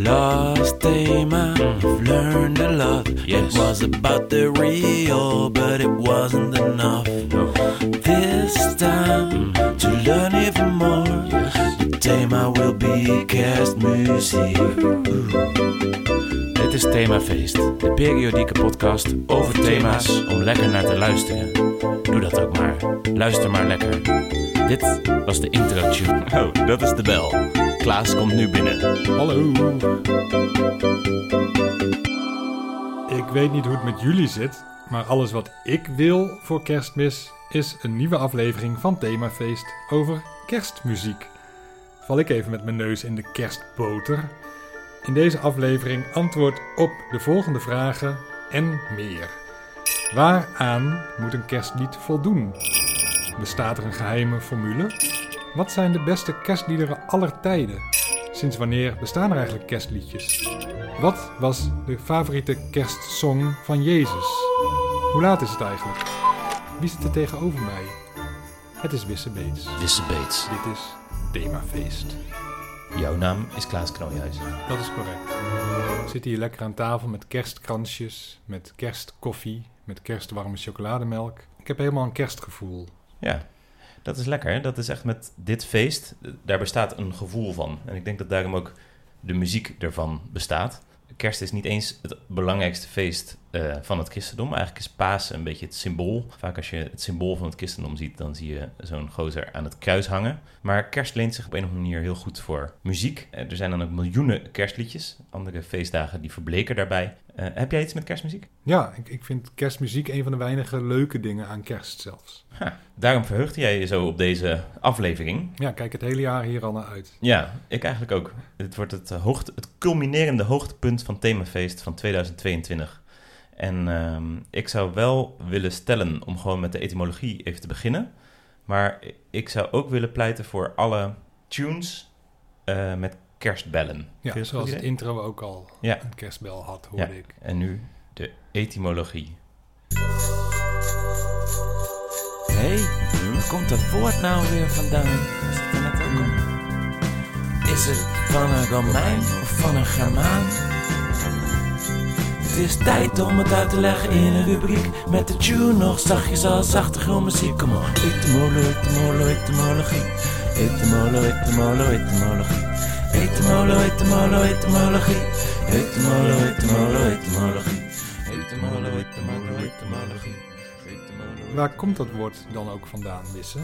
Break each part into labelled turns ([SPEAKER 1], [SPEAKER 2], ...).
[SPEAKER 1] Last theme I've learned a lot.
[SPEAKER 2] Yes.
[SPEAKER 1] It was about the real, but it wasn't enough. This time to learn even more. The thema will be kerstmuziek.
[SPEAKER 2] Dit is Themafeest, de periodieke podcast over thema's om lekker naar te luisteren. Doe dat ook maar. Luister maar lekker. Dit was de intro tune.
[SPEAKER 3] Oh, dat is de bel. Klaas komt nu binnen.
[SPEAKER 4] Hallo. Ik weet niet hoe het met jullie zit, maar alles wat ik wil voor kerstmis is een nieuwe aflevering van Themafeest over kerstmuziek. Val ik even met mijn neus in de kerstboter. In deze aflevering antwoord op de volgende vragen en meer. Waaraan moet een kerstlied voldoen? Bestaat er een geheime formule? Wat zijn de beste kerstliederen aller tijden? Sinds wanneer bestaan er eigenlijk kerstliedjes? Wat was de favoriete kerstsong van Jezus? Hoe laat is het eigenlijk? Wie zit er tegenover mij? Het is Wisse Beets.
[SPEAKER 3] Wisse Beets.
[SPEAKER 4] Dit is Themafeest.
[SPEAKER 3] Jouw naam is Klaas Knooihuis.
[SPEAKER 4] Dat is correct. We zitten hier lekker aan tafel met kerstkransjes, met kerstkoffie, met kerstwarme chocolademelk. Ik heb helemaal een kerstgevoel.
[SPEAKER 3] Ja, dat is lekker. Dat is echt met dit feest, daar bestaat een gevoel van. En ik denk dat daarom ook de muziek ervan bestaat. Kerst is niet eens het belangrijkste feest eh, van het christendom. Eigenlijk is Pasen een beetje het symbool. Vaak als je het symbool van het christendom ziet, dan zie je zo'n gozer aan het kruis hangen. Maar kerst leent zich op een of andere manier heel goed voor muziek. Eh, Er zijn dan ook miljoenen kerstliedjes. Andere feestdagen die verbleken daarbij. Eh, heb jij iets met kerstmuziek?
[SPEAKER 4] Ja, ik, ik vind kerstmuziek een van de weinige leuke dingen aan kerst zelfs.
[SPEAKER 3] Ha, daarom verheugde jij je zo op deze aflevering.
[SPEAKER 4] Ja, kijk het hele jaar hier al naar uit.
[SPEAKER 3] Ja, ik eigenlijk ook. Het wordt het, hoogte, het culminerende hoogtepunt van Themafeest van 2022. En ehm, ik zou wel willen stellen om gewoon met de etymologie even te beginnen. Maar ik zou ook willen pleiten voor alle tunes eh, met kerstbellen.
[SPEAKER 4] Ja, zoals het intro ook al
[SPEAKER 3] Ja.
[SPEAKER 4] een kerstbel had, hoorde
[SPEAKER 3] Ja.
[SPEAKER 4] ik.
[SPEAKER 3] En nu de etymologie.
[SPEAKER 1] Hey, waar komt dat woord nou weer vandaan? Was het er net ook al? Is het van een Romein of van een Germaan? Het is tijd om het uit te leggen in een rubriek. Met de tune nog zachtjes als achtergrondmuziek Kom op, etymolo, etymolo, etymologie. Etymolo, etymolo, etymologie. Etymolo, etymolo, etymologie. Etymolo, etymolo, etymologie. Etymolo, etymolo, etymologie. Etymolo,
[SPEAKER 4] Waar komt dat woord dan ook vandaan, Wisse?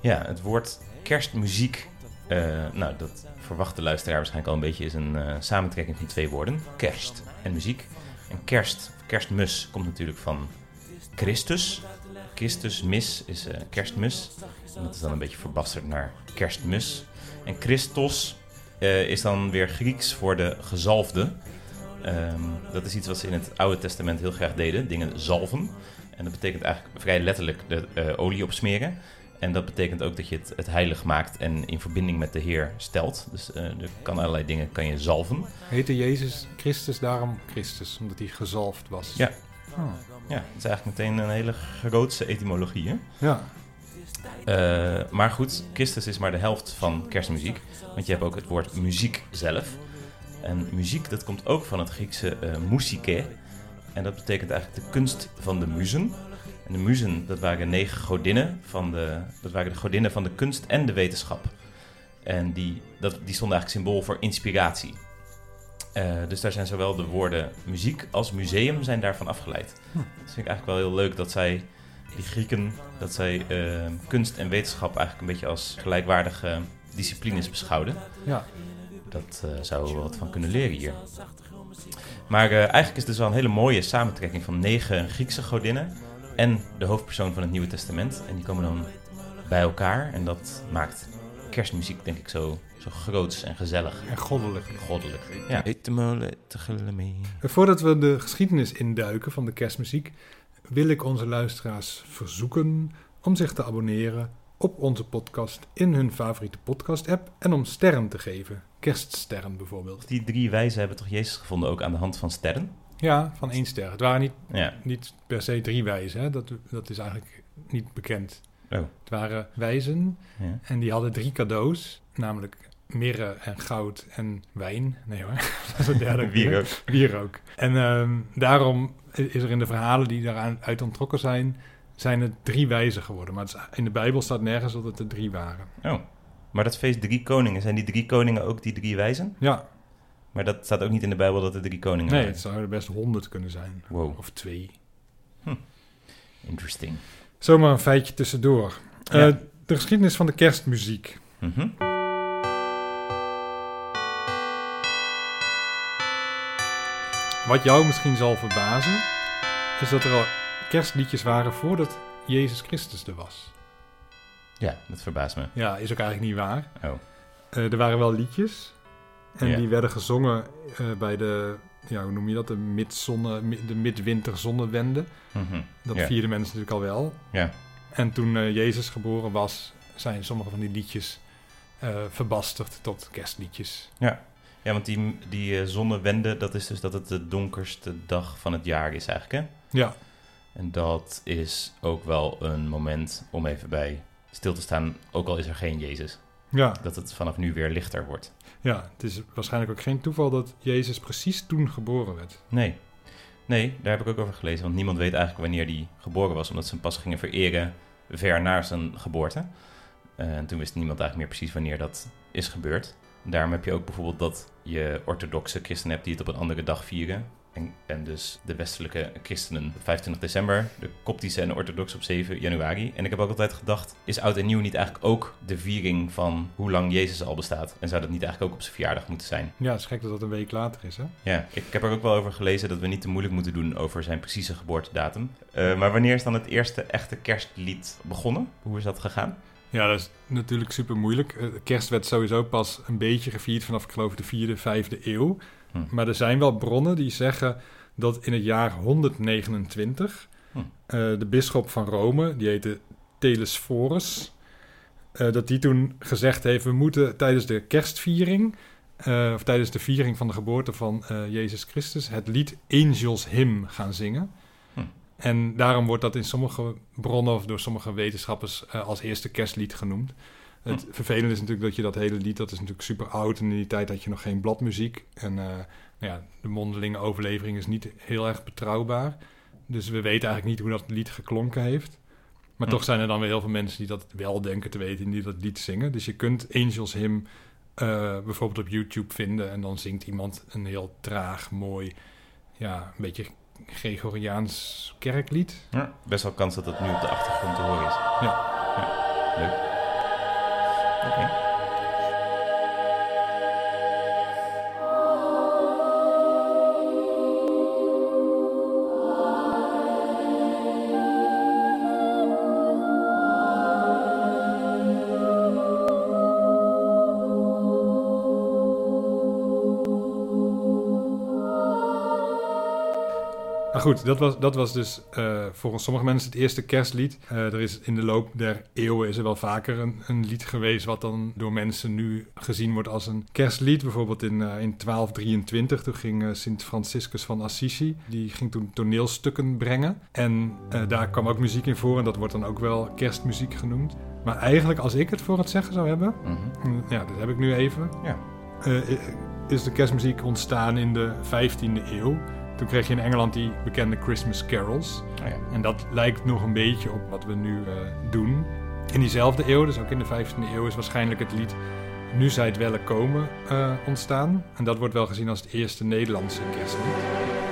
[SPEAKER 3] Ja, het woord kerstmuziek. Eh, nou, dat verwacht de luisteraar waarschijnlijk al een beetje. Is een eh, samentrekking van twee woorden: kerst en muziek. En kerst, kerstmus, komt natuurlijk van Christus. Christus, mis is eh, kerstmus. En dat is dan een beetje verbasterd naar kerstmus. En Christos is dan weer Grieks voor de gezalfde. Ehm, dat is iets wat ze in het Oude Testament heel graag deden: dingen zalven. En dat betekent eigenlijk vrij letterlijk de olie opsmeren. En dat betekent ook dat je het, het heilig maakt en in verbinding met de Heer stelt. Dus eh, er kan allerlei dingen kan je zalven.
[SPEAKER 4] Heette Jezus Christus daarom Christus, omdat hij gezalfd was?
[SPEAKER 3] Ja.
[SPEAKER 4] Oh,
[SPEAKER 3] Ja, dat is eigenlijk meteen een hele grootse etymologie. Hè?
[SPEAKER 4] ja.
[SPEAKER 3] Eh, maar goed, Christus is maar de helft van kerstmuziek. Want je hebt ook het woord muziek zelf. En muziek, dat komt ook van het Griekse eh musike. En dat betekent eigenlijk de kunst van de muzen. En de muzen, dat waren negen godinnen van de, dat waren de godinnen van de kunst en de wetenschap. En die, dat, die stonden eigenlijk symbool voor inspiratie. Eh, dus daar zijn zowel de woorden muziek als museum zijn daarvan afgeleid.
[SPEAKER 4] Hm.
[SPEAKER 3] Dat vind ik eigenlijk wel heel leuk dat zij, die Grieken, dat zij eh, kunst en wetenschap eigenlijk een beetje als gelijkwaardige disciplines beschouwden.
[SPEAKER 4] ja.
[SPEAKER 3] Dat eh, zouden we wat van kunnen leren hier. Maar eigenlijk is het dus wel een hele mooie samentrekking van negen Griekse godinnen en de hoofdpersoon van het Nieuwe Testament. En die komen dan bij elkaar en dat maakt kerstmuziek denk ik zo, zo groots en gezellig.
[SPEAKER 4] En goddelijk.
[SPEAKER 3] Goddelijk. Ja.
[SPEAKER 4] Voordat we de geschiedenis induiken van de kerstmuziek, wil ik onze luisteraars verzoeken om zich te abonneren op onze podcast in hun favoriete podcast-app en om sterren te geven. Kerststerren bijvoorbeeld.
[SPEAKER 3] Die drie wijzen hebben toch Jezus gevonden ook aan de hand van sterren?
[SPEAKER 4] Ja, van één ster. Het waren niet,
[SPEAKER 3] Ja.
[SPEAKER 4] niet per se drie wijzen, hè? Dat, dat is eigenlijk niet bekend.
[SPEAKER 3] Oh.
[SPEAKER 4] Het waren wijzen
[SPEAKER 3] Ja.
[SPEAKER 4] en die hadden drie cadeaus, namelijk mirre en goud en wijn. Nee hoor, dat is een derde
[SPEAKER 3] Wie ook.
[SPEAKER 4] wierook. En ehm, daarom is er in de verhalen die daaraan uit ontrokken zijn, zijn het drie wijzen geworden. Maar is- in de Bijbel staat nergens dat het er drie waren.
[SPEAKER 3] Oh. Maar dat feest drie koningen, zijn die drie koningen ook die drie wijzen?
[SPEAKER 4] Ja,
[SPEAKER 3] Maar dat staat ook niet in de Bijbel dat er drie koningen
[SPEAKER 4] nee,
[SPEAKER 3] waren.
[SPEAKER 4] het zouden er best honderd kunnen zijn.
[SPEAKER 3] Wow,
[SPEAKER 4] Of twee.
[SPEAKER 3] interesting.
[SPEAKER 4] Zomaar een feitje tussendoor. Eh, de geschiedenis van de kerstmuziek.
[SPEAKER 3] Mhm.
[SPEAKER 4] Wat jou misschien zal verbazen, is dat er al kerstliedjes waren voordat Jezus Christus er was.
[SPEAKER 3] Ja, dat verbaast me.
[SPEAKER 4] Ja, is ook eigenlijk niet waar.
[SPEAKER 3] Oh.
[SPEAKER 4] Eh, er waren wel liedjes. En
[SPEAKER 3] Ja.
[SPEAKER 4] die werden gezongen eh, bij de, ja, hoe noem je dat? De, midzonne, mi- de midwinterzonnewende.
[SPEAKER 3] Mhm.
[SPEAKER 4] Dat
[SPEAKER 3] ja.
[SPEAKER 4] vierden mensen natuurlijk al wel.
[SPEAKER 3] Ja.
[SPEAKER 4] En toen eh, Jezus geboren was, zijn sommige van die liedjes eh, verbasterd tot kerstliedjes.
[SPEAKER 3] Ja, want die, die zonnewende, dat is dus dat het de donkerste dag van het jaar is eigenlijk, hè?
[SPEAKER 4] Ja,
[SPEAKER 3] En dat is ook wel een moment om even bij stil te staan, ook al is er geen Jezus.
[SPEAKER 4] Ja,
[SPEAKER 3] Dat het vanaf nu weer lichter wordt.
[SPEAKER 4] ja. Het is waarschijnlijk ook geen toeval dat Jezus precies toen geboren werd.
[SPEAKER 3] Nee. Nee, daar heb ik ook over gelezen. Want niemand weet eigenlijk wanneer hij geboren was. Omdat ze hem pas gingen vereren ver na zijn geboorte. Eh, en toen wist niemand eigenlijk meer precies wanneer dat is gebeurd. Daarom heb je ook bijvoorbeeld dat je orthodoxe christenen hebt die het op een andere dag vieren. En, en dus de westelijke christenen op 25 december, de koptische en de orthodoxe op 7 januari. En ik heb ook altijd gedacht, is oud en nieuw niet eigenlijk ook de viering van hoe lang Jezus al bestaat? En zou dat niet eigenlijk ook op zijn verjaardag moeten zijn?
[SPEAKER 4] Ja, het is gek dat dat een week later is, hè?
[SPEAKER 3] Ja, ik heb er ook wel over gelezen dat we niet te moeilijk moeten doen over zijn precieze geboortedatum. Eh, maar wanneer is dan het eerste echte kerstlied begonnen? Hoe is dat gegaan?
[SPEAKER 4] Ja, dat is natuurlijk super moeilijk. Eh, Kerst werd sowieso pas een beetje gevierd vanaf, ik geloof, de vierde, vijfde eeuw.
[SPEAKER 3] Hm.
[SPEAKER 4] Maar er zijn wel bronnen die zeggen dat in het jaar 129
[SPEAKER 3] Hm.
[SPEAKER 4] eh, de bisschop van Rome, die heette Telesphorus, eh, dat die toen gezegd heeft: we moeten tijdens de kerstviering, eh, of tijdens de viering van de geboorte van Jezus Christus, het lied Angels Hymn gaan zingen.
[SPEAKER 3] Hm.
[SPEAKER 4] En daarom wordt dat in sommige bronnen of door sommige wetenschappers als eerste kerstlied genoemd. Het vervelende is natuurlijk dat je dat hele lied, dat is natuurlijk super oud. En in die tijd had je nog geen bladmuziek. En eh, nou ja, de mondelinge overlevering is niet heel erg betrouwbaar. Dus we weten eigenlijk niet hoe dat lied geklonken heeft. Maar
[SPEAKER 3] Hm.
[SPEAKER 4] toch zijn er dan weer heel veel mensen die dat wel denken te weten en die dat lied zingen. Dus je kunt Angels Hymn eh, bijvoorbeeld op YouTube vinden. En dan zingt iemand een heel traag, mooi, ja, een beetje Gregoriaans kerklied.
[SPEAKER 3] Ja, best wel kans dat het nu op de achtergrond te horen is.
[SPEAKER 4] Ja goed, dat was, dat was dus eh volgens sommige mensen het eerste kerstlied. Eh, er is in de loop der eeuwen is er wel vaker een, een lied geweest... wat dan door mensen nu gezien wordt als een kerstlied. Bijvoorbeeld in, eh, in 1223, toen ging Sint Franciscus van Assisi... die ging toen toneelstukken brengen. En daar kwam ook muziek in voor en dat wordt dan ook wel kerstmuziek genoemd. Maar eigenlijk, als ik het voor het zeggen zou hebben...
[SPEAKER 3] Mhm.
[SPEAKER 4] mm, Ja, dat heb ik nu even.
[SPEAKER 3] Ja.
[SPEAKER 4] Is de kerstmuziek ontstaan in de 15e eeuw... Toen kreeg je in Engeland die bekende Christmas carols.
[SPEAKER 3] Oh ja.
[SPEAKER 4] En dat lijkt nog een beetje op wat we nu eh, doen. In diezelfde eeuw, dus ook in de 15e eeuw, is waarschijnlijk het lied Nu zij het welle komen eh, ontstaan. En dat wordt wel gezien als het eerste Nederlandse kerstlied.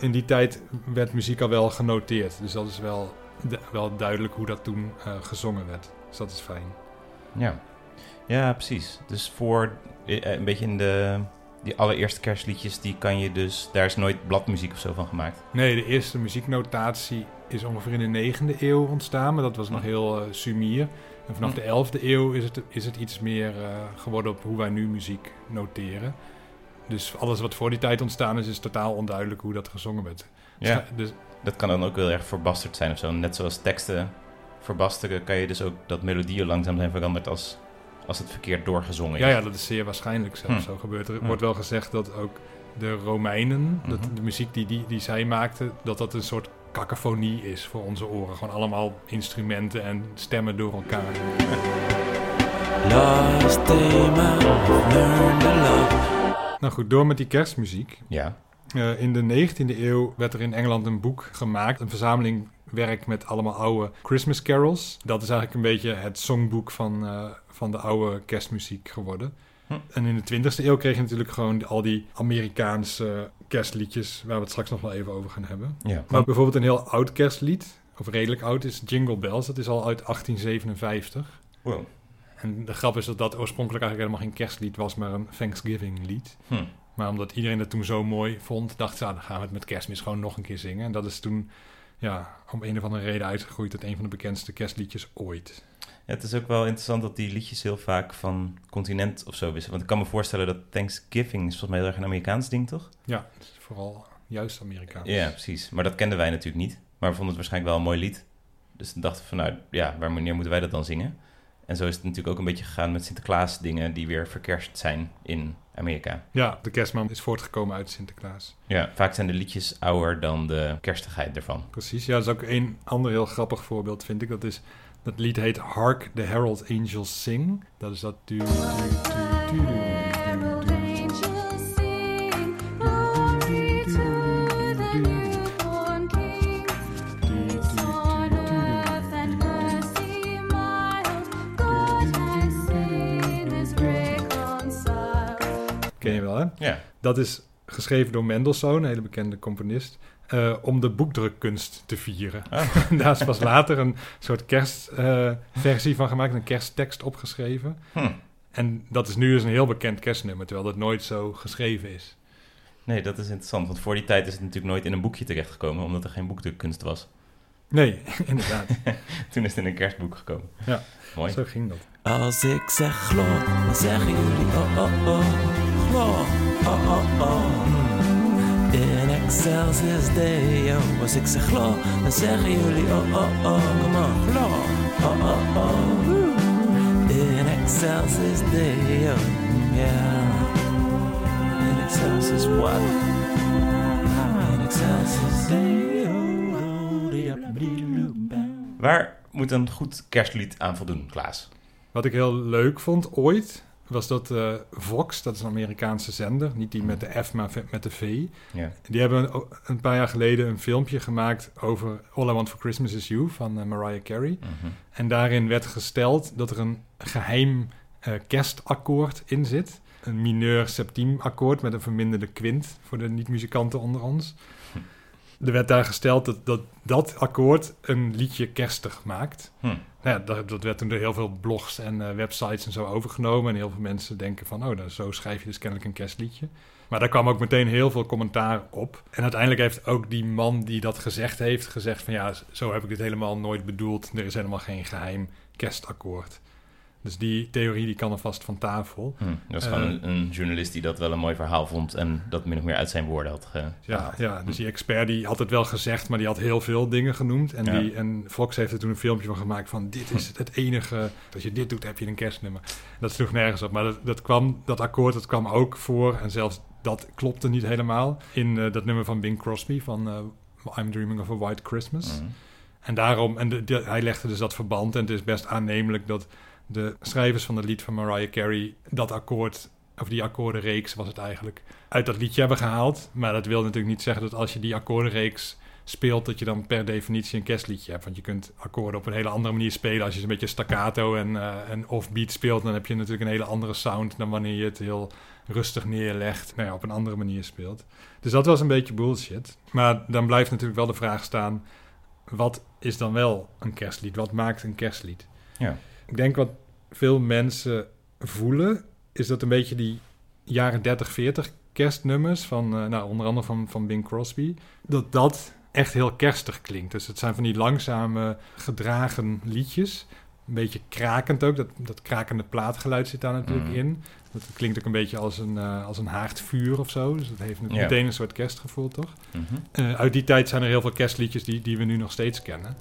[SPEAKER 4] In die tijd werd muziek al wel genoteerd. Dus dat is wel, wel duidelijk hoe dat toen eh, gezongen werd. Dus dat is fijn.
[SPEAKER 3] Ja. ja, precies. Dus voor eh, een beetje in de die allereerste kerstliedjes, die kan je dus, daar is nooit bladmuziek of zo van gemaakt.
[SPEAKER 4] Nee, de eerste muzieknotatie is ongeveer in de 9e eeuw ontstaan, maar dat was nog heel eh, sumier. En vanaf
[SPEAKER 3] Hm.
[SPEAKER 4] de 11e eeuw is het, is het iets meer eh, geworden op hoe wij nu muziek noteren. Dus alles wat voor die tijd ontstaan is, is totaal onduidelijk hoe dat gezongen werd.
[SPEAKER 3] Ja,
[SPEAKER 4] Dus
[SPEAKER 3] dat kan dan ook heel erg verbasterd zijn of zo. Net zoals teksten verbasteren, kan je dus ook dat melodieën langzaam zijn veranderd als, als het verkeerd doorgezongen is.
[SPEAKER 4] Ja, ja, dat is zeer waarschijnlijk zelfs
[SPEAKER 3] Hm.
[SPEAKER 4] zo gebeurd. Er
[SPEAKER 3] Hm.
[SPEAKER 4] wordt wel gezegd dat ook de Romeinen, dat
[SPEAKER 3] Mhm.
[SPEAKER 4] de muziek die, die, die zij maakten, dat dat een soort cacophonie is voor onze oren. Gewoon allemaal instrumenten en stemmen door elkaar.
[SPEAKER 1] Learn love.
[SPEAKER 4] Nou goed, door met die kerstmuziek.
[SPEAKER 3] Ja.
[SPEAKER 4] Eh, in de 19e eeuw werd er in Engeland een boek gemaakt. Een verzameling werk met allemaal oude Christmas carols. Dat is eigenlijk een beetje het songboek van, eh, van de oude kerstmuziek geworden.
[SPEAKER 3] Hm.
[SPEAKER 4] En in de 20e eeuw kreeg je natuurlijk gewoon al die Amerikaanse kerstliedjes... waar we het straks nog wel even over gaan hebben.
[SPEAKER 3] ja.
[SPEAKER 4] Maar bijvoorbeeld een heel oud kerstlied, of redelijk oud, is Jingle Bells. Dat is al uit 1857.
[SPEAKER 3] Wow.
[SPEAKER 4] En de grap is dat dat oorspronkelijk eigenlijk helemaal geen kerstlied was... maar een Thanksgiving lied.
[SPEAKER 3] Hm.
[SPEAKER 4] Maar omdat iedereen dat toen zo mooi vond, dacht ze, ah, dan gaan we het met kerstmis gewoon nog een keer zingen. En dat is toen, ja, om een of andere reden uitgegroeid tot een van de bekendste kerstliedjes ooit.
[SPEAKER 3] Ja, het is ook wel interessant dat die liedjes heel vaak van continent of zo wisselen. Want ik kan me voorstellen dat Thanksgiving is volgens mij heel erg een Amerikaans ding, toch?
[SPEAKER 4] Ja, het is vooral juist Amerikaans.
[SPEAKER 3] Ja, precies. Maar dat kenden wij natuurlijk niet. Maar we vonden het waarschijnlijk wel een mooi lied. Dus dan dachten we van, nou ja, waar wanneer moeten wij dat dan zingen? En zo is het natuurlijk ook een beetje gegaan met Sinterklaas dingen die weer verkerst zijn in Amerika.
[SPEAKER 4] Ja, de kerstman is voortgekomen uit Sinterklaas.
[SPEAKER 3] Ja, vaak zijn de liedjes ouder dan de kerstigheid ervan.
[SPEAKER 4] Precies, ja, dat is ook een ander heel grappig voorbeeld, vind ik. Dat is, dat lied heet Hark the Herald Angels Sing. Dat is dat... Du, du, du,
[SPEAKER 3] Ja,
[SPEAKER 4] Dat is geschreven door Mendelssohn, een hele bekende componist, eh, om de boekdrukkunst te vieren.
[SPEAKER 3] Ah.
[SPEAKER 4] Daar is pas later een soort kerstversie van gemaakt, een kersttekst opgeschreven.
[SPEAKER 3] Hm.
[SPEAKER 4] En dat is nu dus een heel bekend kerstnummer, terwijl dat nooit zo geschreven is.
[SPEAKER 3] nee, dat is interessant. Want voor die tijd is het natuurlijk nooit in een boekje terechtgekomen, omdat er geen boekdrukkunst was.
[SPEAKER 4] Nee, inderdaad.
[SPEAKER 3] Toen is het in een kerstboek gekomen.
[SPEAKER 4] Ja.
[SPEAKER 3] Mooi.
[SPEAKER 4] Zo ging dat.
[SPEAKER 1] Als ik zeg glo, dan zeggen jullie oh oh oh. Glo, oh oh oh. In excelsis Deo. Als ik zeg glo, dan zeggen jullie oh oh oh. Come on, glo, oh oh oh. In excelsis Deo. Yeah. In excelsis what? In excelsis Deo.
[SPEAKER 3] Waar moet een goed kerstlied aan voldoen, Klaas?
[SPEAKER 4] Wat ik heel leuk vond ooit, was dat eh, Vox, dat is een Amerikaanse zender, niet die met de F, maar met de V.
[SPEAKER 3] Ja.
[SPEAKER 4] Die hebben een, een paar jaar geleden een filmpje gemaakt over All I Want For Christmas Is You van eh, Mariah Carey.
[SPEAKER 3] Mhm.
[SPEAKER 4] En daarin werd gesteld dat er een geheim eh, kerstakkoord in zit. Een mineur septiem akkoord met een verminderde kwint voor de niet-muzikanten onder ons. Er werd daar gesteld dat dat, dat akkoord een liedje kerstig maakt.
[SPEAKER 3] Hm.
[SPEAKER 4] Nou ja, dat, werd toen door heel veel blogs en eh, websites en zo overgenomen. En heel veel mensen denken van, oh, nou, zo schrijf je dus kennelijk een kerstliedje. Maar daar kwam ook meteen heel veel commentaar op. En uiteindelijk heeft ook die man die dat gezegd heeft, gezegd van, ja, zo heb ik dit helemaal nooit bedoeld. Er is helemaal geen geheim kerstakkoord. Dus die theorie die kan alvast van tafel.
[SPEAKER 3] Hm. Dat
[SPEAKER 4] Eh.
[SPEAKER 3] gewoon een, een journalist die dat wel een mooi verhaal vond en dat min of meer uit zijn woorden had ge-
[SPEAKER 4] Ja, ja, dus die expert die had het wel gezegd, maar die had heel veel dingen genoemd. En,
[SPEAKER 3] Ja.
[SPEAKER 4] die, en Fox heeft er toen een filmpje van gemaakt van dit is het enige, als je dit doet heb je een kerstnummer. Dat sloeg nergens op, maar dat, dat, kwam, dat akkoord dat kwam ook voor en zelfs dat klopte niet helemaal in eh, dat nummer van Bing Crosby van eh, I'm Dreaming of a White Christmas.
[SPEAKER 3] Mhm.
[SPEAKER 4] En daarom, en de, de- hij legde dus dat verband en het is best aannemelijk dat de schrijvers van het lied van Mariah Carey dat akkoord, of die akkoordenreeks was het eigenlijk, uit dat liedje hebben gehaald. Maar dat wil natuurlijk niet zeggen dat als je die akkoordenreeks speelt, dat je dan per definitie een kerstliedje hebt. Want je kunt akkoorden op een hele andere manier spelen. Als je een beetje staccato en, eh, en offbeat speelt, dan heb je natuurlijk een hele andere sound dan wanneer je het heel rustig neerlegt, nou ja, op een andere manier speelt. Dus dat was een beetje bullshit. Maar dan blijft natuurlijk wel de vraag staan, wat is dan wel een kerstlied? Wat maakt een kerstlied?
[SPEAKER 3] Ja.
[SPEAKER 4] Ik denk wat veel mensen voelen, is dat een beetje die jaren 30, 40 kerstnummers van, eh, nou, onder andere van, van Bing Crosby, dat dat echt heel kerstig klinkt. Dus het zijn van die langzame, gedragen liedjes. Een beetje krakend ook. Dat, dat krakende plaatgeluid zit daar natuurlijk
[SPEAKER 3] Mhm.
[SPEAKER 4] in. Dat klinkt ook een beetje als een, eh, als een haardvuur of zo. Dus dat heeft
[SPEAKER 3] Ja.
[SPEAKER 4] meteen een soort kerstgevoel, toch?
[SPEAKER 3] Mhm.
[SPEAKER 4] Eh, uit die tijd zijn er heel veel kerstliedjes die, die we nu nog steeds kennen.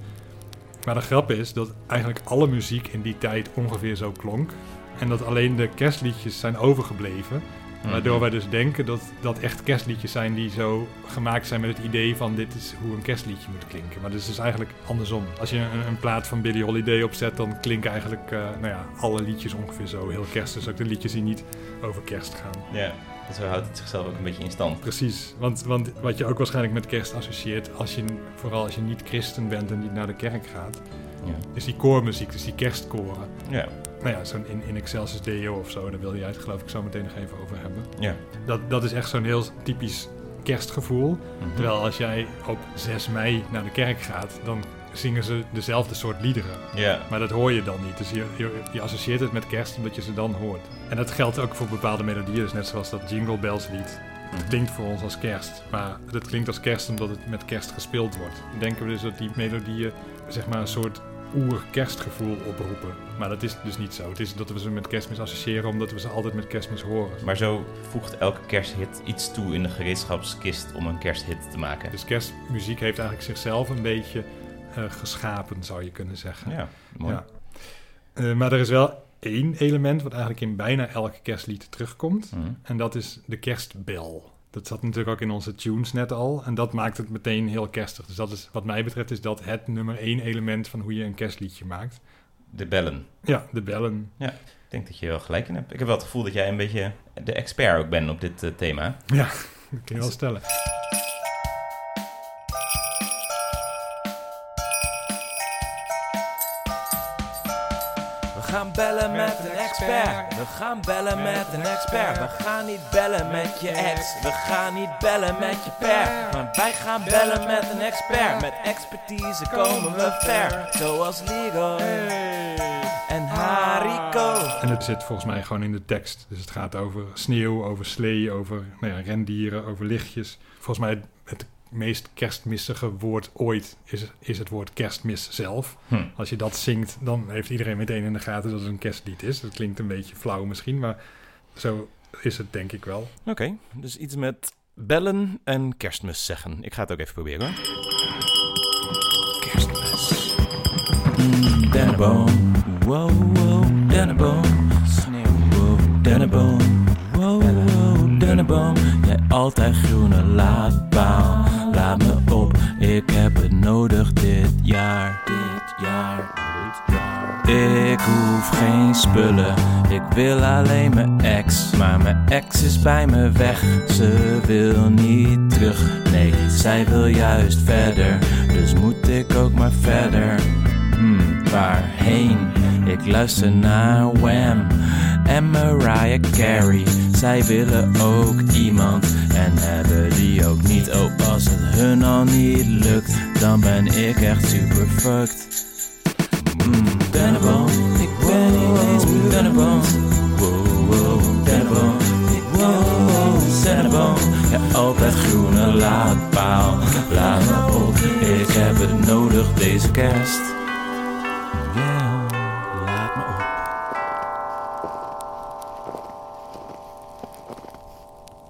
[SPEAKER 4] Maar de grap is dat eigenlijk alle muziek in die tijd ongeveer zo klonk. En dat alleen de kerstliedjes zijn overgebleven.
[SPEAKER 3] Mhm.
[SPEAKER 4] Waardoor wij dus denken dat dat echt kerstliedjes zijn die zo gemaakt zijn met het idee van dit is hoe een kerstliedje moet klinken. Maar dat is dus eigenlijk andersom. Als je een, een plaat van Billie Holiday opzet, dan klinken eigenlijk eh, nou ja, alle liedjes ongeveer zo. Heel kerstens, ook de liedjes die niet over kerst gaan.
[SPEAKER 3] Ja, en zo houdt het zichzelf ook een beetje in stand.
[SPEAKER 4] Precies, want, want wat je ook waarschijnlijk met kerst associeert, als je, vooral als je niet christen bent en niet naar de kerk gaat,
[SPEAKER 3] Ja.
[SPEAKER 4] is die koormuziek, dus die kerstkoren.
[SPEAKER 3] Ja.
[SPEAKER 4] Nou ja, zo'n in, in Excelsis Deo of zo, daar wil je het geloof ik zo meteen nog even over hebben.
[SPEAKER 3] Ja.
[SPEAKER 4] Dat, dat is echt zo'n heel typisch kerstgevoel.
[SPEAKER 3] Mhm.
[SPEAKER 4] Terwijl als jij op 6 mei naar de kerk gaat, dan zingen ze dezelfde soort liederen.
[SPEAKER 3] Ja.
[SPEAKER 4] Maar dat hoor je dan niet. Dus je, je, je associeert het met kerst omdat je ze dan hoort. En dat geldt ook voor bepaalde melodieën. Dus net zoals dat Jingle Bells lied. Het klinkt voor ons als kerst. Maar het klinkt als kerst omdat het met kerst gespeeld wordt. Denken we dus dat die melodieën zeg maar een soort oer-kerstgevoel oproepen. Maar dat is dus niet zo. Het is dat we ze met kerstmis associëren omdat we ze altijd met kerstmis horen.
[SPEAKER 3] Maar zo voegt elke kersthit iets toe in de gereedschapskist om een kersthit te maken.
[SPEAKER 4] Dus kerstmuziek heeft eigenlijk zichzelf een beetje geschapen, zou je kunnen zeggen.
[SPEAKER 3] Ja, mooi.
[SPEAKER 4] Ja. Eh, maar er is wel één element wat eigenlijk in bijna elk kerstlied terugkomt.
[SPEAKER 3] Mhm.
[SPEAKER 4] En dat is de kerstbel. Dat zat natuurlijk ook in onze tunes net al. En dat maakt het meteen heel kerstig. Dus dat is, wat mij betreft, is dat het nummer één element van hoe je een kerstliedje maakt.
[SPEAKER 3] De bellen.
[SPEAKER 4] Ja, de bellen.
[SPEAKER 3] Ik denk dat je wel gelijk in hebt. Ik heb wel het gevoel dat jij een beetje de expert ook bent op dit eh, thema.
[SPEAKER 4] Ja, dat kun je wel stellen.
[SPEAKER 1] Expert. We gaan bellen met een expert. We gaan niet bellen met je ex. We gaan niet bellen met je per. Maar wij gaan bellen met een expert. Met expertise komen we ver. Zoals Leroy en Hariko.
[SPEAKER 4] En het zit volgens mij gewoon in de tekst. Dus het gaat over sneeuw, over slee, over nou ja, rendieren, over lichtjes. Volgens mij het meest kerstmissige woord ooit is, is het woord kerstmis zelf.
[SPEAKER 3] Hm.
[SPEAKER 4] Als je dat zingt, dan heeft iedereen meteen in de gaten dat het een kerstlied is. Dat klinkt een beetje flauw misschien, maar zo is het denk ik wel.
[SPEAKER 2] Oké, dus iets met bellen en kerstmis zeggen. Ik ga het ook even proberen hoor. Kerstmis. Mm, dennenboom. Wow, wow, dennenboom. Sneeuw. Wow, dennenboom. Wow, wow, dennenboom. Jij altijd groene laadpaal. Laat me op, ik heb het nodig dit jaar. Dit jaar, dit jaar. Ik hoef geen spullen, ik wil alleen mijn ex. Maar mijn ex is bij me weg, ze wil niet terug. Nee, zij wil juist verder, dus moet ik ook maar verder. Hmm, waarheen? Ik luister naar Wham en Mariah Carey. Zij willen ook iemand en hebben die ook niet. Oh, als het hun al niet lukt, dan ben ik echt super fucked. Mm, ik ben meer Dennenboom. Wow, wow. Ik wow, Dennenboom. Ja, altijd groene laadpaal. Laat me op, ik heb het nodig deze kerst.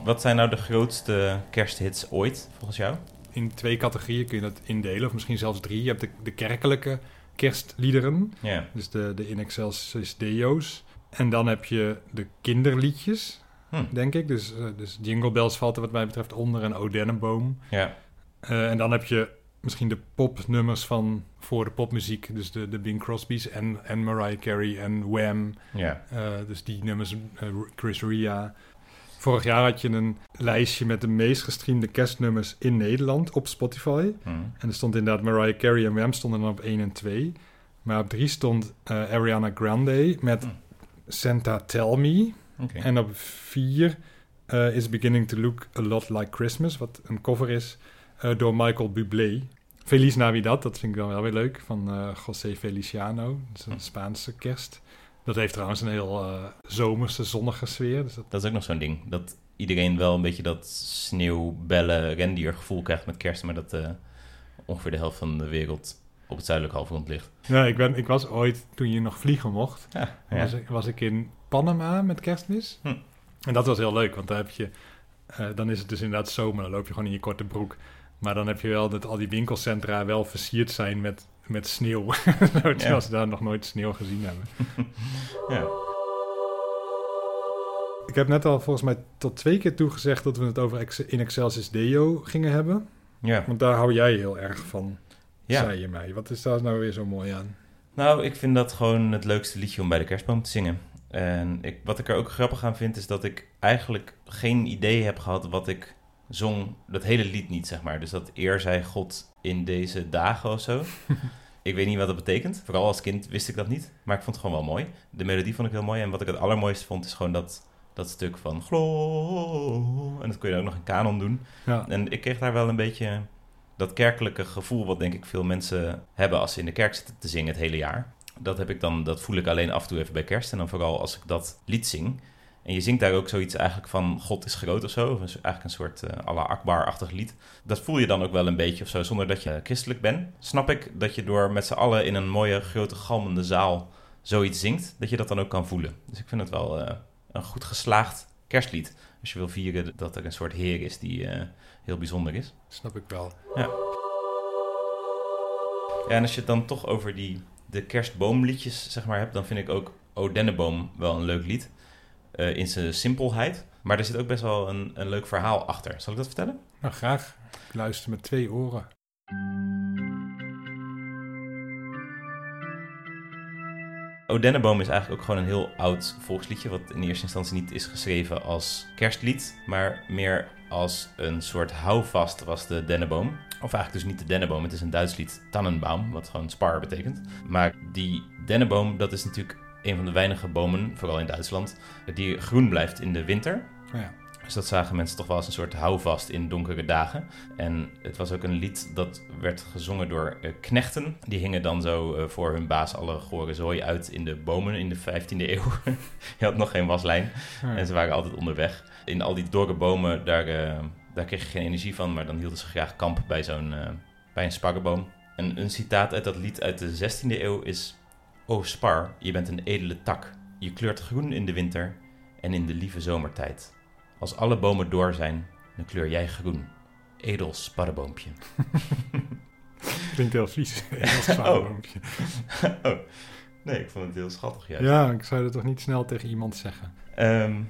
[SPEAKER 3] Wat zijn nou de grootste kersthits ooit, volgens jou?
[SPEAKER 4] In twee categorieën kun je dat indelen, of misschien zelfs drie. Je hebt de, de kerkelijke kerstliederen, dus de, de In Excelsis Deo's. En dan heb je de kinderliedjes,
[SPEAKER 3] Hm.
[SPEAKER 4] denk ik. Dus, eh, dus Jingle Bells valt er wat mij betreft onder en O Dennenboom.
[SPEAKER 3] Ja.
[SPEAKER 4] Eh, en dan heb je misschien de popnummers van voor de popmuziek. Dus de, de Bing Crosby's en, en Mariah Carey en Wham.
[SPEAKER 3] Ja.
[SPEAKER 4] Eh, dus die nummers, Chris Ria. Vorig jaar had je een lijstje met de meest gestreamde kerstnummers in Nederland op Spotify.
[SPEAKER 3] Hm.
[SPEAKER 4] En er stond inderdaad Mariah Carey en Wham stonden dan op 1 en 2. Maar op 3 stond eh, Ariana Grande met
[SPEAKER 3] Hmm.
[SPEAKER 4] Santa Tell Me. En op 4 eh, is Beginning to Look a Lot Like Christmas, wat een cover is eh, door Michael Bublé. Feliz Navidad, dat vind ik dan wel weer leuk, van José Feliciano. Dat is een
[SPEAKER 3] Hm.
[SPEAKER 4] Spaanse kerst. Dat heeft trouwens een heel eh, zomerse, zonnige sfeer. Dus dat,
[SPEAKER 3] Dat is ook nog zo'n ding. Dat iedereen wel een beetje dat sneeuwbellen, rendiergevoel krijgt met kerst. Maar dat eh, ongeveer de helft van de wereld op het zuidelijke halfrond ligt.
[SPEAKER 4] ja, ik, ben, ik was ooit, toen je nog vliegen mocht,
[SPEAKER 3] Ja.
[SPEAKER 4] was, ik, was ik in Panama met kerstmis.
[SPEAKER 3] Hm.
[SPEAKER 4] En dat was heel leuk, want daar heb je, eh, dan is het dus inderdaad zomer. Dan loop je gewoon in je korte broek. Maar dan heb je wel dat al die winkelcentra wel versierd zijn met met sneeuw. Terwijl
[SPEAKER 3] Ja.
[SPEAKER 4] ze daar nog nooit sneeuw gezien hebben.
[SPEAKER 3] Ja.
[SPEAKER 4] Ik heb net al volgens mij tot twee keer toegezegd dat we het over Ex- In Excelsis Deo gingen hebben.
[SPEAKER 3] ja.
[SPEAKER 4] Want daar hou jij heel erg van,
[SPEAKER 3] Ja.
[SPEAKER 4] zei je mij. Wat is daar nou weer zo mooi aan?
[SPEAKER 3] Nou, ik vind dat gewoon het leukste liedje om bij de kerstboom te zingen. En ik, wat ik er ook grappig aan vind, is dat ik eigenlijk geen idee heb gehad wat ik zong. Dat hele lied niet, zeg maar. Dus dat eer zij God in deze dagen of zo. ik weet niet wat dat betekent. Vooral als kind wist ik dat niet. Maar ik vond het gewoon wel mooi. De melodie vond ik heel mooi. En wat ik het allermooiste vond, is gewoon dat, dat stuk van Glo. En dat kun je ook nog in kanon doen.
[SPEAKER 4] Ja,
[SPEAKER 3] En ik kreeg daar wel een beetje dat kerkelijke gevoel wat denk ik veel mensen hebben als ze in de kerk zitten te zingen het hele jaar. Dat heb ik dan, dat voel ik alleen af en toe even bij kerst. En dan vooral als ik dat lied zing. En je zingt daar ook zoiets eigenlijk van God is groot of zo. Of eigenlijk een soort uh, Allah Akbar-achtig lied. Dat voel je dan ook wel een beetje of zo, zonder dat je christelijk bent. Snap ik dat je door met z'n allen in een mooie, grote, galmende zaal zoiets zingt, dat je dat dan ook kan voelen. Dus ik vind het wel eh, een goed geslaagd kerstlied. Als je wil vieren dat er een soort heer is die eh, heel bijzonder is.
[SPEAKER 4] snap ik wel.
[SPEAKER 3] Ja, en als je het dan toch over die, de kerstboomliedjes zeg maar, hebt, dan vind ik ook O Denneboom wel een leuk lied. Eh, in zijn simpelheid. Maar er zit ook best wel een, een leuk verhaal achter. Zal ik dat vertellen?
[SPEAKER 4] Nou, graag. Ik luister met twee oren.
[SPEAKER 3] Denneboom is eigenlijk ook gewoon een heel oud volksliedje. Wat in eerste instantie niet is geschreven als kerstlied. Maar meer als een soort houvast was de denneboom. Of eigenlijk dus niet de denneboom. Het is een Duits lied, Tannenbaum. Wat gewoon spar betekent. Maar die denneboom, dat is natuurlijk een van de weinige bomen, vooral in Duitsland, die groen blijft in de winter.
[SPEAKER 4] Nou ja,
[SPEAKER 3] Dus dat zagen mensen toch wel als een soort houvast in donkere dagen. En het was ook een lied dat werd gezongen door eh, knechten. Die hingen dan zo eh, voor hun baas alle gore zooi uit in de bomen in de 15e eeuw. Je had nog geen waslijn
[SPEAKER 4] Ja.
[SPEAKER 3] en ze waren altijd onderweg. In al die dorre bomen, daar, eh, daar kreeg je geen energie van, maar dan hielden ze graag kamp bij, zo'n, bij een sparrenboom. En een citaat uit dat lied uit de 16e eeuw is... O spar, je bent een edele tak. Je kleurt groen in de winter en in de lieve zomertijd. Als alle bomen door zijn, dan kleur jij groen. Edel sparreboompje.
[SPEAKER 4] Klinkt heel vies. Heel
[SPEAKER 3] Oh.
[SPEAKER 4] zwaarboompje.
[SPEAKER 3] oh, nee, ik vond het heel schattig juist.
[SPEAKER 4] Ja, ik zou dat toch niet snel tegen iemand zeggen.
[SPEAKER 3] Ehm,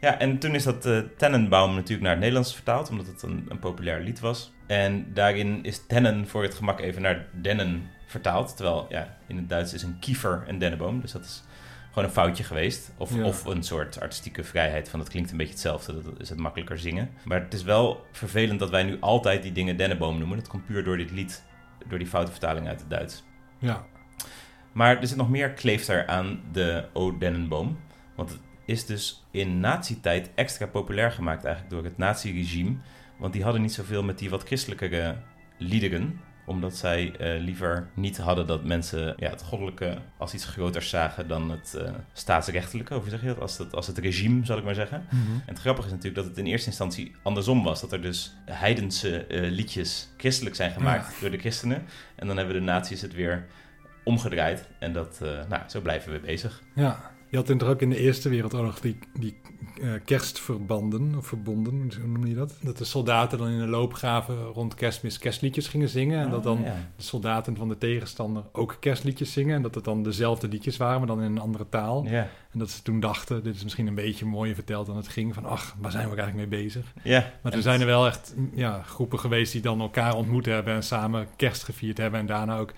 [SPEAKER 3] ja, en toen is dat Tannenbaum natuurlijk naar het Nederlands vertaald, omdat het een, een populair lied was. En daarin is tennen voor het gemak even naar dennen vertaald. Terwijl ja, in het Duits is een kiefer een dennenboom, dus dat is gewoon een foutje geweest. Of,
[SPEAKER 4] Ja.
[SPEAKER 3] of een soort artistieke vrijheid van het klinkt een beetje hetzelfde, dat is het makkelijker zingen. Maar het is wel vervelend dat wij nu altijd die dingen dennenboom noemen. Dat komt puur door dit lied, door die foute vertaling uit het Duits.
[SPEAKER 4] Ja,
[SPEAKER 3] Maar er zit nog meer kleefter aan de O Dennenboom. Want het is dus in nazi-tijd extra populair gemaakt eigenlijk door het nazi-regime. Want die hadden niet zoveel met die wat christelijkere liederen. Omdat zij eh, liever niet hadden dat mensen ja, het goddelijke als iets groters zagen dan het eh, staatsrechtelijke. Hoe zeg je dat? Als het, als het regime, zal ik maar zeggen. En het grappige is natuurlijk dat het in eerste instantie andersom was. Dat er dus heidense eh, liedjes christelijk zijn gemaakt door de christenen. En dan hebben de nazi's het weer omgedraaid. En dat, nou, zo blijven we bezig.
[SPEAKER 4] ja. Je had in- ook in de Eerste Wereldoorlog die, die kerstverbanden, of verbonden, hoe noem je dat? Dat de soldaten dan in de loopgraven rond kerstmis kerstliedjes gingen zingen. En dat dan
[SPEAKER 3] Oh, ja.
[SPEAKER 4] de soldaten van de tegenstander ook kerstliedjes zingen. En dat het dan dezelfde liedjes waren, maar dan in een andere taal.
[SPEAKER 3] Ja,
[SPEAKER 4] En dat ze toen dachten, dit is misschien een beetje mooier verteld dan het ging. Van, ach, waar zijn we eigenlijk mee bezig?
[SPEAKER 3] ja.
[SPEAKER 4] Maar er zijn er wel echt ja, groepen geweest die dan elkaar ontmoet hebben en samen kerst gevierd hebben. En daarna ook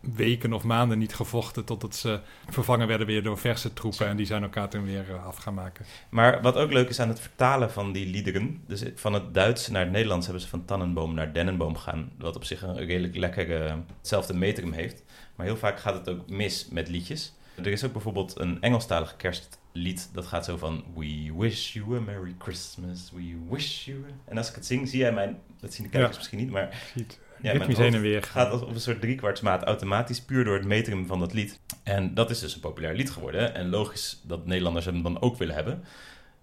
[SPEAKER 4] weken of maanden niet gevochten totdat ze vervangen werden weer door verse troepen. En die zijn elkaar toen weer eh, af gaan maken.
[SPEAKER 3] Maar wat ook leuk is aan het vertalen van die liederen. Dus van het Duits naar het Nederlands hebben ze van Tannenboom naar Dennenboom gegaan. Wat op zich een redelijk lekker eh, hetzelfde metrum heeft. Maar heel vaak gaat het ook mis met liedjes. Er is ook bijvoorbeeld een Engelstalig kerstlied. Dat gaat zo van... We wish you a Merry Christmas. We wish you... a-" En als ik het zing, zie jij mijn... Dat zien de kijkers
[SPEAKER 4] Ja.
[SPEAKER 3] misschien niet, maar...
[SPEAKER 4] Ziet,
[SPEAKER 3] Ja, mijn
[SPEAKER 4] ritmisch heen en
[SPEAKER 3] hoofd
[SPEAKER 4] weer
[SPEAKER 3] gaat als op een soort driekwartsmaat automatisch, puur door het metrum van dat lied. En dat is dus een populair lied geworden. En logisch dat Nederlanders hem dan ook willen hebben.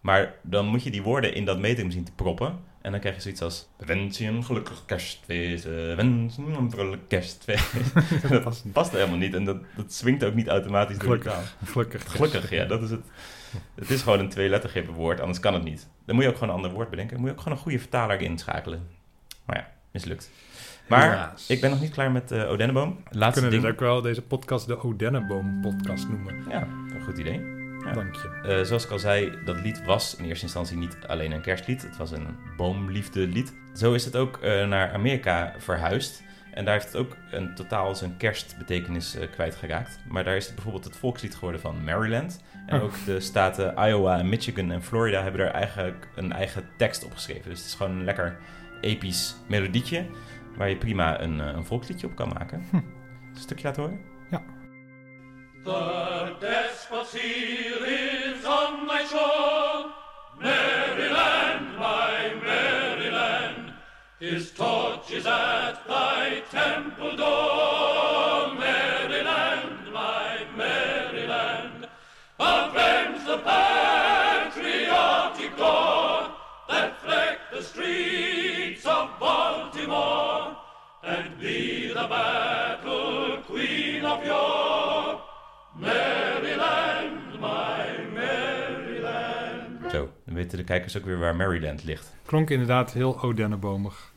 [SPEAKER 3] Maar dan moet je die woorden in dat metrum zien te proppen. En dan krijg je zoiets als... Wens je een gelukkig kerstfeest, eh, wens je een vrolijk kerstfeest. dat
[SPEAKER 4] past niet.
[SPEAKER 3] past helemaal niet en dat, dat swingt ook niet automatisch door de taal.
[SPEAKER 4] Gelukkig. Gelukkig.
[SPEAKER 3] Gelukkig, ja, dat is het. Het is gewoon een twee-lettergrepen woord, anders kan het niet. Dan moet je ook gewoon een ander woord bedenken. Dan moet je ook gewoon een goede vertaler inschakelen. Maar ja, mislukt. Maar
[SPEAKER 4] Helaas.
[SPEAKER 3] ik ben nog niet klaar met uh, Odenneboom.
[SPEAKER 4] We
[SPEAKER 3] Laatste
[SPEAKER 4] kunnen
[SPEAKER 3] ding.
[SPEAKER 4] dus ook wel deze podcast de Odenneboom podcast noemen.
[SPEAKER 3] Ja, een goed idee. Ja.
[SPEAKER 4] Dank je.
[SPEAKER 3] Eh, zoals ik al zei, dat lied was in eerste instantie niet alleen een kerstlied. Het was een boomliefde lied. Zo is het ook eh, naar Amerika verhuisd. En daar heeft het ook een totaal zijn kerstbetekenis eh, kwijtgeraakt. Maar daar is het bijvoorbeeld het volkslied geworden van Maryland. En
[SPEAKER 4] Oh.
[SPEAKER 3] ook de staten Iowa, Michigan en Florida hebben er eigenlijk een eigen tekst op geschreven. Dus het is gewoon een lekker episch melodietje waar je prima een, eh, een volksliedje op kan maken.
[SPEAKER 4] Hm.
[SPEAKER 3] Een stukje laten horen?
[SPEAKER 5] The despot's here is on my shore, Maryland, my Maryland. His torch is at thy temple door,
[SPEAKER 3] weten de kijkers ook weer waar Maryland ligt.
[SPEAKER 4] Klonk inderdaad heel Odennebomig.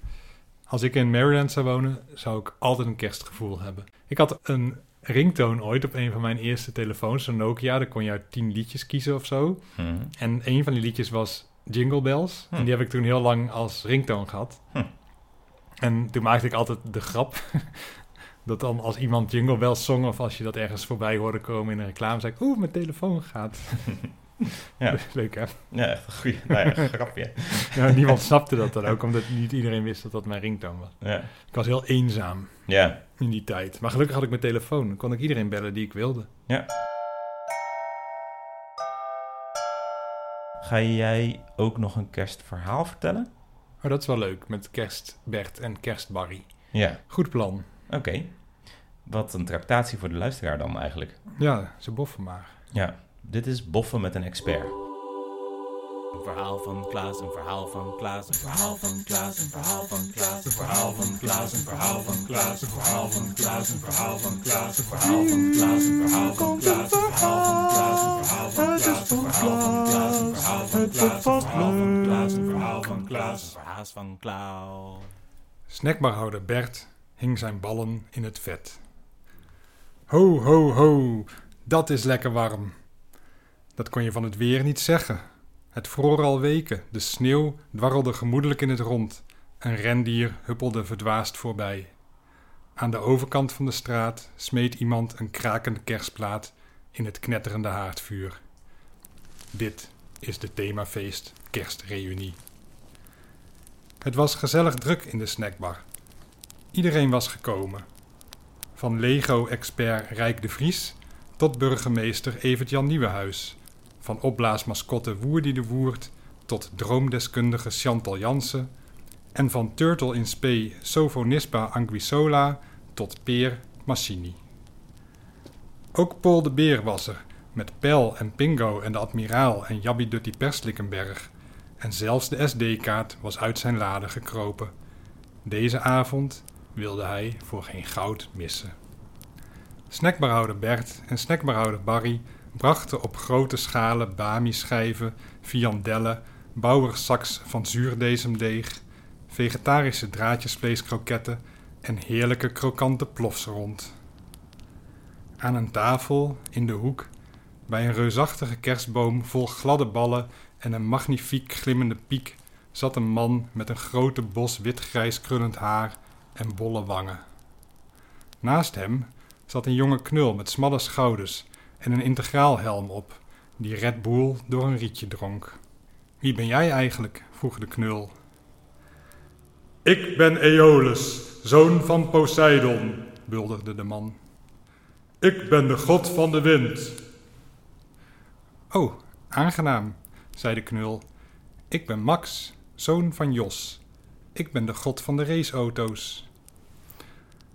[SPEAKER 4] Als ik in Maryland zou wonen, zou ik altijd een kerstgevoel hebben. Ik had een ringtoon ooit op een van mijn eerste telefoons, een Nokia. Daar kon je uit tien liedjes kiezen of zo.
[SPEAKER 3] Mhm.
[SPEAKER 4] En een van die liedjes was Jingle Bells. En die heb ik toen heel lang als ringtoon gehad.
[SPEAKER 3] Hm.
[SPEAKER 4] En toen maakte ik altijd de grap... dat dan als iemand Jingle Bells zong... of als je dat ergens voorbij hoorde komen in een reclame... zei ik, oeh, mijn telefoon gaat.
[SPEAKER 3] Ja.
[SPEAKER 4] Leuk, hè?
[SPEAKER 3] Ja, echt een goeie nou ja, grapje.
[SPEAKER 4] Ja, niemand snapte dat dan ook... omdat niet iedereen wist dat dat mijn ringtoon was.
[SPEAKER 3] Ja.
[SPEAKER 4] Ik was heel eenzaam
[SPEAKER 3] ja,
[SPEAKER 4] in die tijd. Maar gelukkig had ik mijn telefoon. Dan kon ik iedereen bellen die ik wilde.
[SPEAKER 3] Ga jij ook nog een kerstverhaal vertellen?
[SPEAKER 4] Maar dat is wel leuk, met kerstbert en kerstbarry.
[SPEAKER 3] Ja,
[SPEAKER 4] Goed plan.
[SPEAKER 3] oké. Wat een tractatie voor de luisteraar dan eigenlijk.
[SPEAKER 4] Ja, ze boffen maar.
[SPEAKER 3] Ja, dit is Boffen met een expert.
[SPEAKER 2] Een verhaal van Klaas, een verhaal van Klaas, een verhaal van Klaas, een verhaal van Klaas, een verhaal van Klaas, een verhaal van Klaas, een verhaal van Klaas, een verhaal van Klaas, een verhaal van Klaas, een verhaal van Klaas, een verhaal van Klaas, een verhaal van Klaas, een verhaal van Klaas, een verhaal van Klaas, een verhaal van Klaas, een verhaal van Klaas, een verhaal van Klaas.
[SPEAKER 4] Snackbarhouder Bert hing zijn ballen in het vet. Ho, ho, ho, dat is lekker warm. Dat kon je van het weer niet zeggen. Het vroor al weken, de sneeuw dwarrelde gemoedelijk in het rond. Een rendier huppelde verdwaasd voorbij. Aan de overkant van de straat smeet iemand een krakende kerstplaat in het knetterende haardvuur. Dit is de themafeest kerstreunie. Het was gezellig druk in de snackbar. Iedereen was gekomen. Van Lego-expert Rijk de Vries tot burgemeester Evert-Jan Nieuwenhuis. Van opblaasmascotte Woerdi de Woert tot droomdeskundige Chantal Jansen. En van Turtle in Spe Sofonisba Anguissola tot Peer Massini. Ook Paul de Beer was er, met Pel en Pingo en de admiraal en Jabbi Dutty Perslikkenberg. En zelfs de SD-kaart was uit zijn lade gekropen. Deze avond wilde hij voor geen goud missen. Snackbarhouder Bert en snackbarhouder Barry brachten op grote schalen bami-schijven, viandellen, bouwersaks van zuurdezemdeeg, vegetarische draadjesvleeskroketten en heerlijke krokante plofs rond. Aan een tafel in de hoek, bij een reusachtige kerstboom vol gladde ballen en een magnifiek glimmende piek, zat een man met een grote bos wit-grijs krullend haar en bolle wangen. Naast hem zat een jonge knul met smalle schouders en een integraalhelm op, die Red Bull door een rietje dronk. Wie ben jij eigenlijk? vroeg de knul. Ik ben Aeolus, zoon van Poseidon, bulderde de man. Ik ben de god van de wind. Oh, aangenaam, zei de knul. Ik ben Max, zoon van Jos. Ik ben de god van de raceauto's.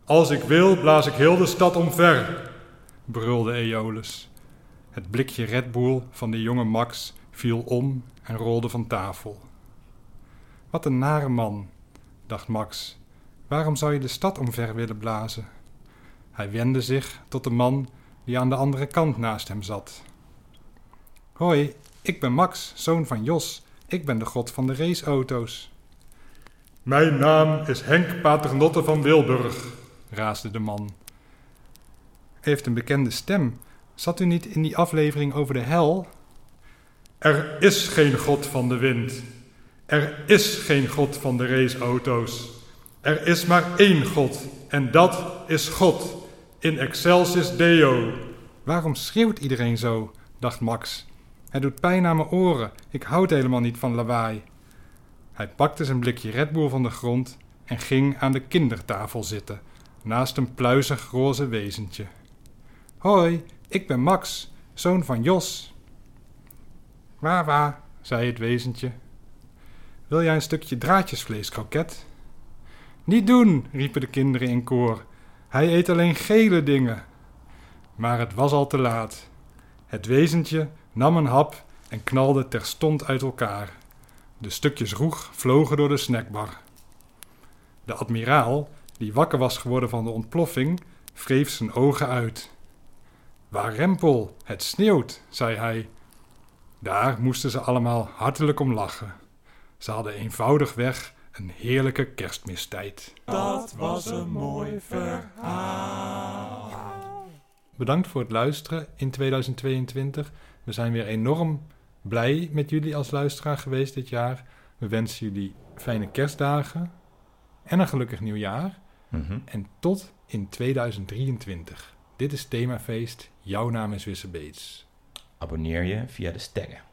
[SPEAKER 4] Als ik wil, blaas ik heel de stad omver, brulde Aeolus. Het blikje Red Bull van de jonge Max viel om en rolde van tafel. Wat een nare man, dacht Max. Waarom zou je de stad omver willen blazen? Hij wendde zich tot de man die aan de andere kant naast hem zat. Hoi, ik ben Max, zoon van Jos. Ik ben de god van de raceauto's. Mijn naam is Henk Paternotte van Wilburg, raasde de man. Heeft een bekende stem. Zat u niet in die aflevering over de hel? Er is geen God van de wind. Er is geen God van de raceauto's. Er is maar één God, en dat is God. In excelsis Deo. Waarom schreeuwt iedereen zo? dacht Max. Het doet pijn aan mijn oren. Ik houd helemaal niet van lawaai. Hij pakte zijn blikje Red Bull van de grond en ging aan de kindertafel zitten, naast een pluizig roze wezentje. Hoi, ik ben Max, zoon van Jos. Waar, waar, zei het wezentje. Wil jij een stukje draadjesvlees, kroket? Niet doen, riepen de kinderen in koor. Hij eet alleen gele dingen. Maar het was al te laat. Het wezentje nam een hap en knalde terstond uit elkaar. De stukjes roeg vlogen door de snackbar. De admiraal, die wakker was geworden van de ontploffing, wreef zijn ogen uit. Waar rempel, het sneeuwt, zei hij. Daar moesten ze allemaal hartelijk om lachen. Ze hadden eenvoudigweg een heerlijke kerstmistijd.
[SPEAKER 2] Dat was een mooi verhaal.
[SPEAKER 4] Bedankt voor het luisteren in 2022. We zijn weer enorm blij met jullie als luisteraar geweest dit jaar. We wensen jullie fijne kerstdagen en een gelukkig nieuwjaar.
[SPEAKER 3] Mhm.
[SPEAKER 4] En tot in 2023. Dit is Themafeest. Jouw naam is Wisse Beets.
[SPEAKER 3] Abonneer je via de sterren.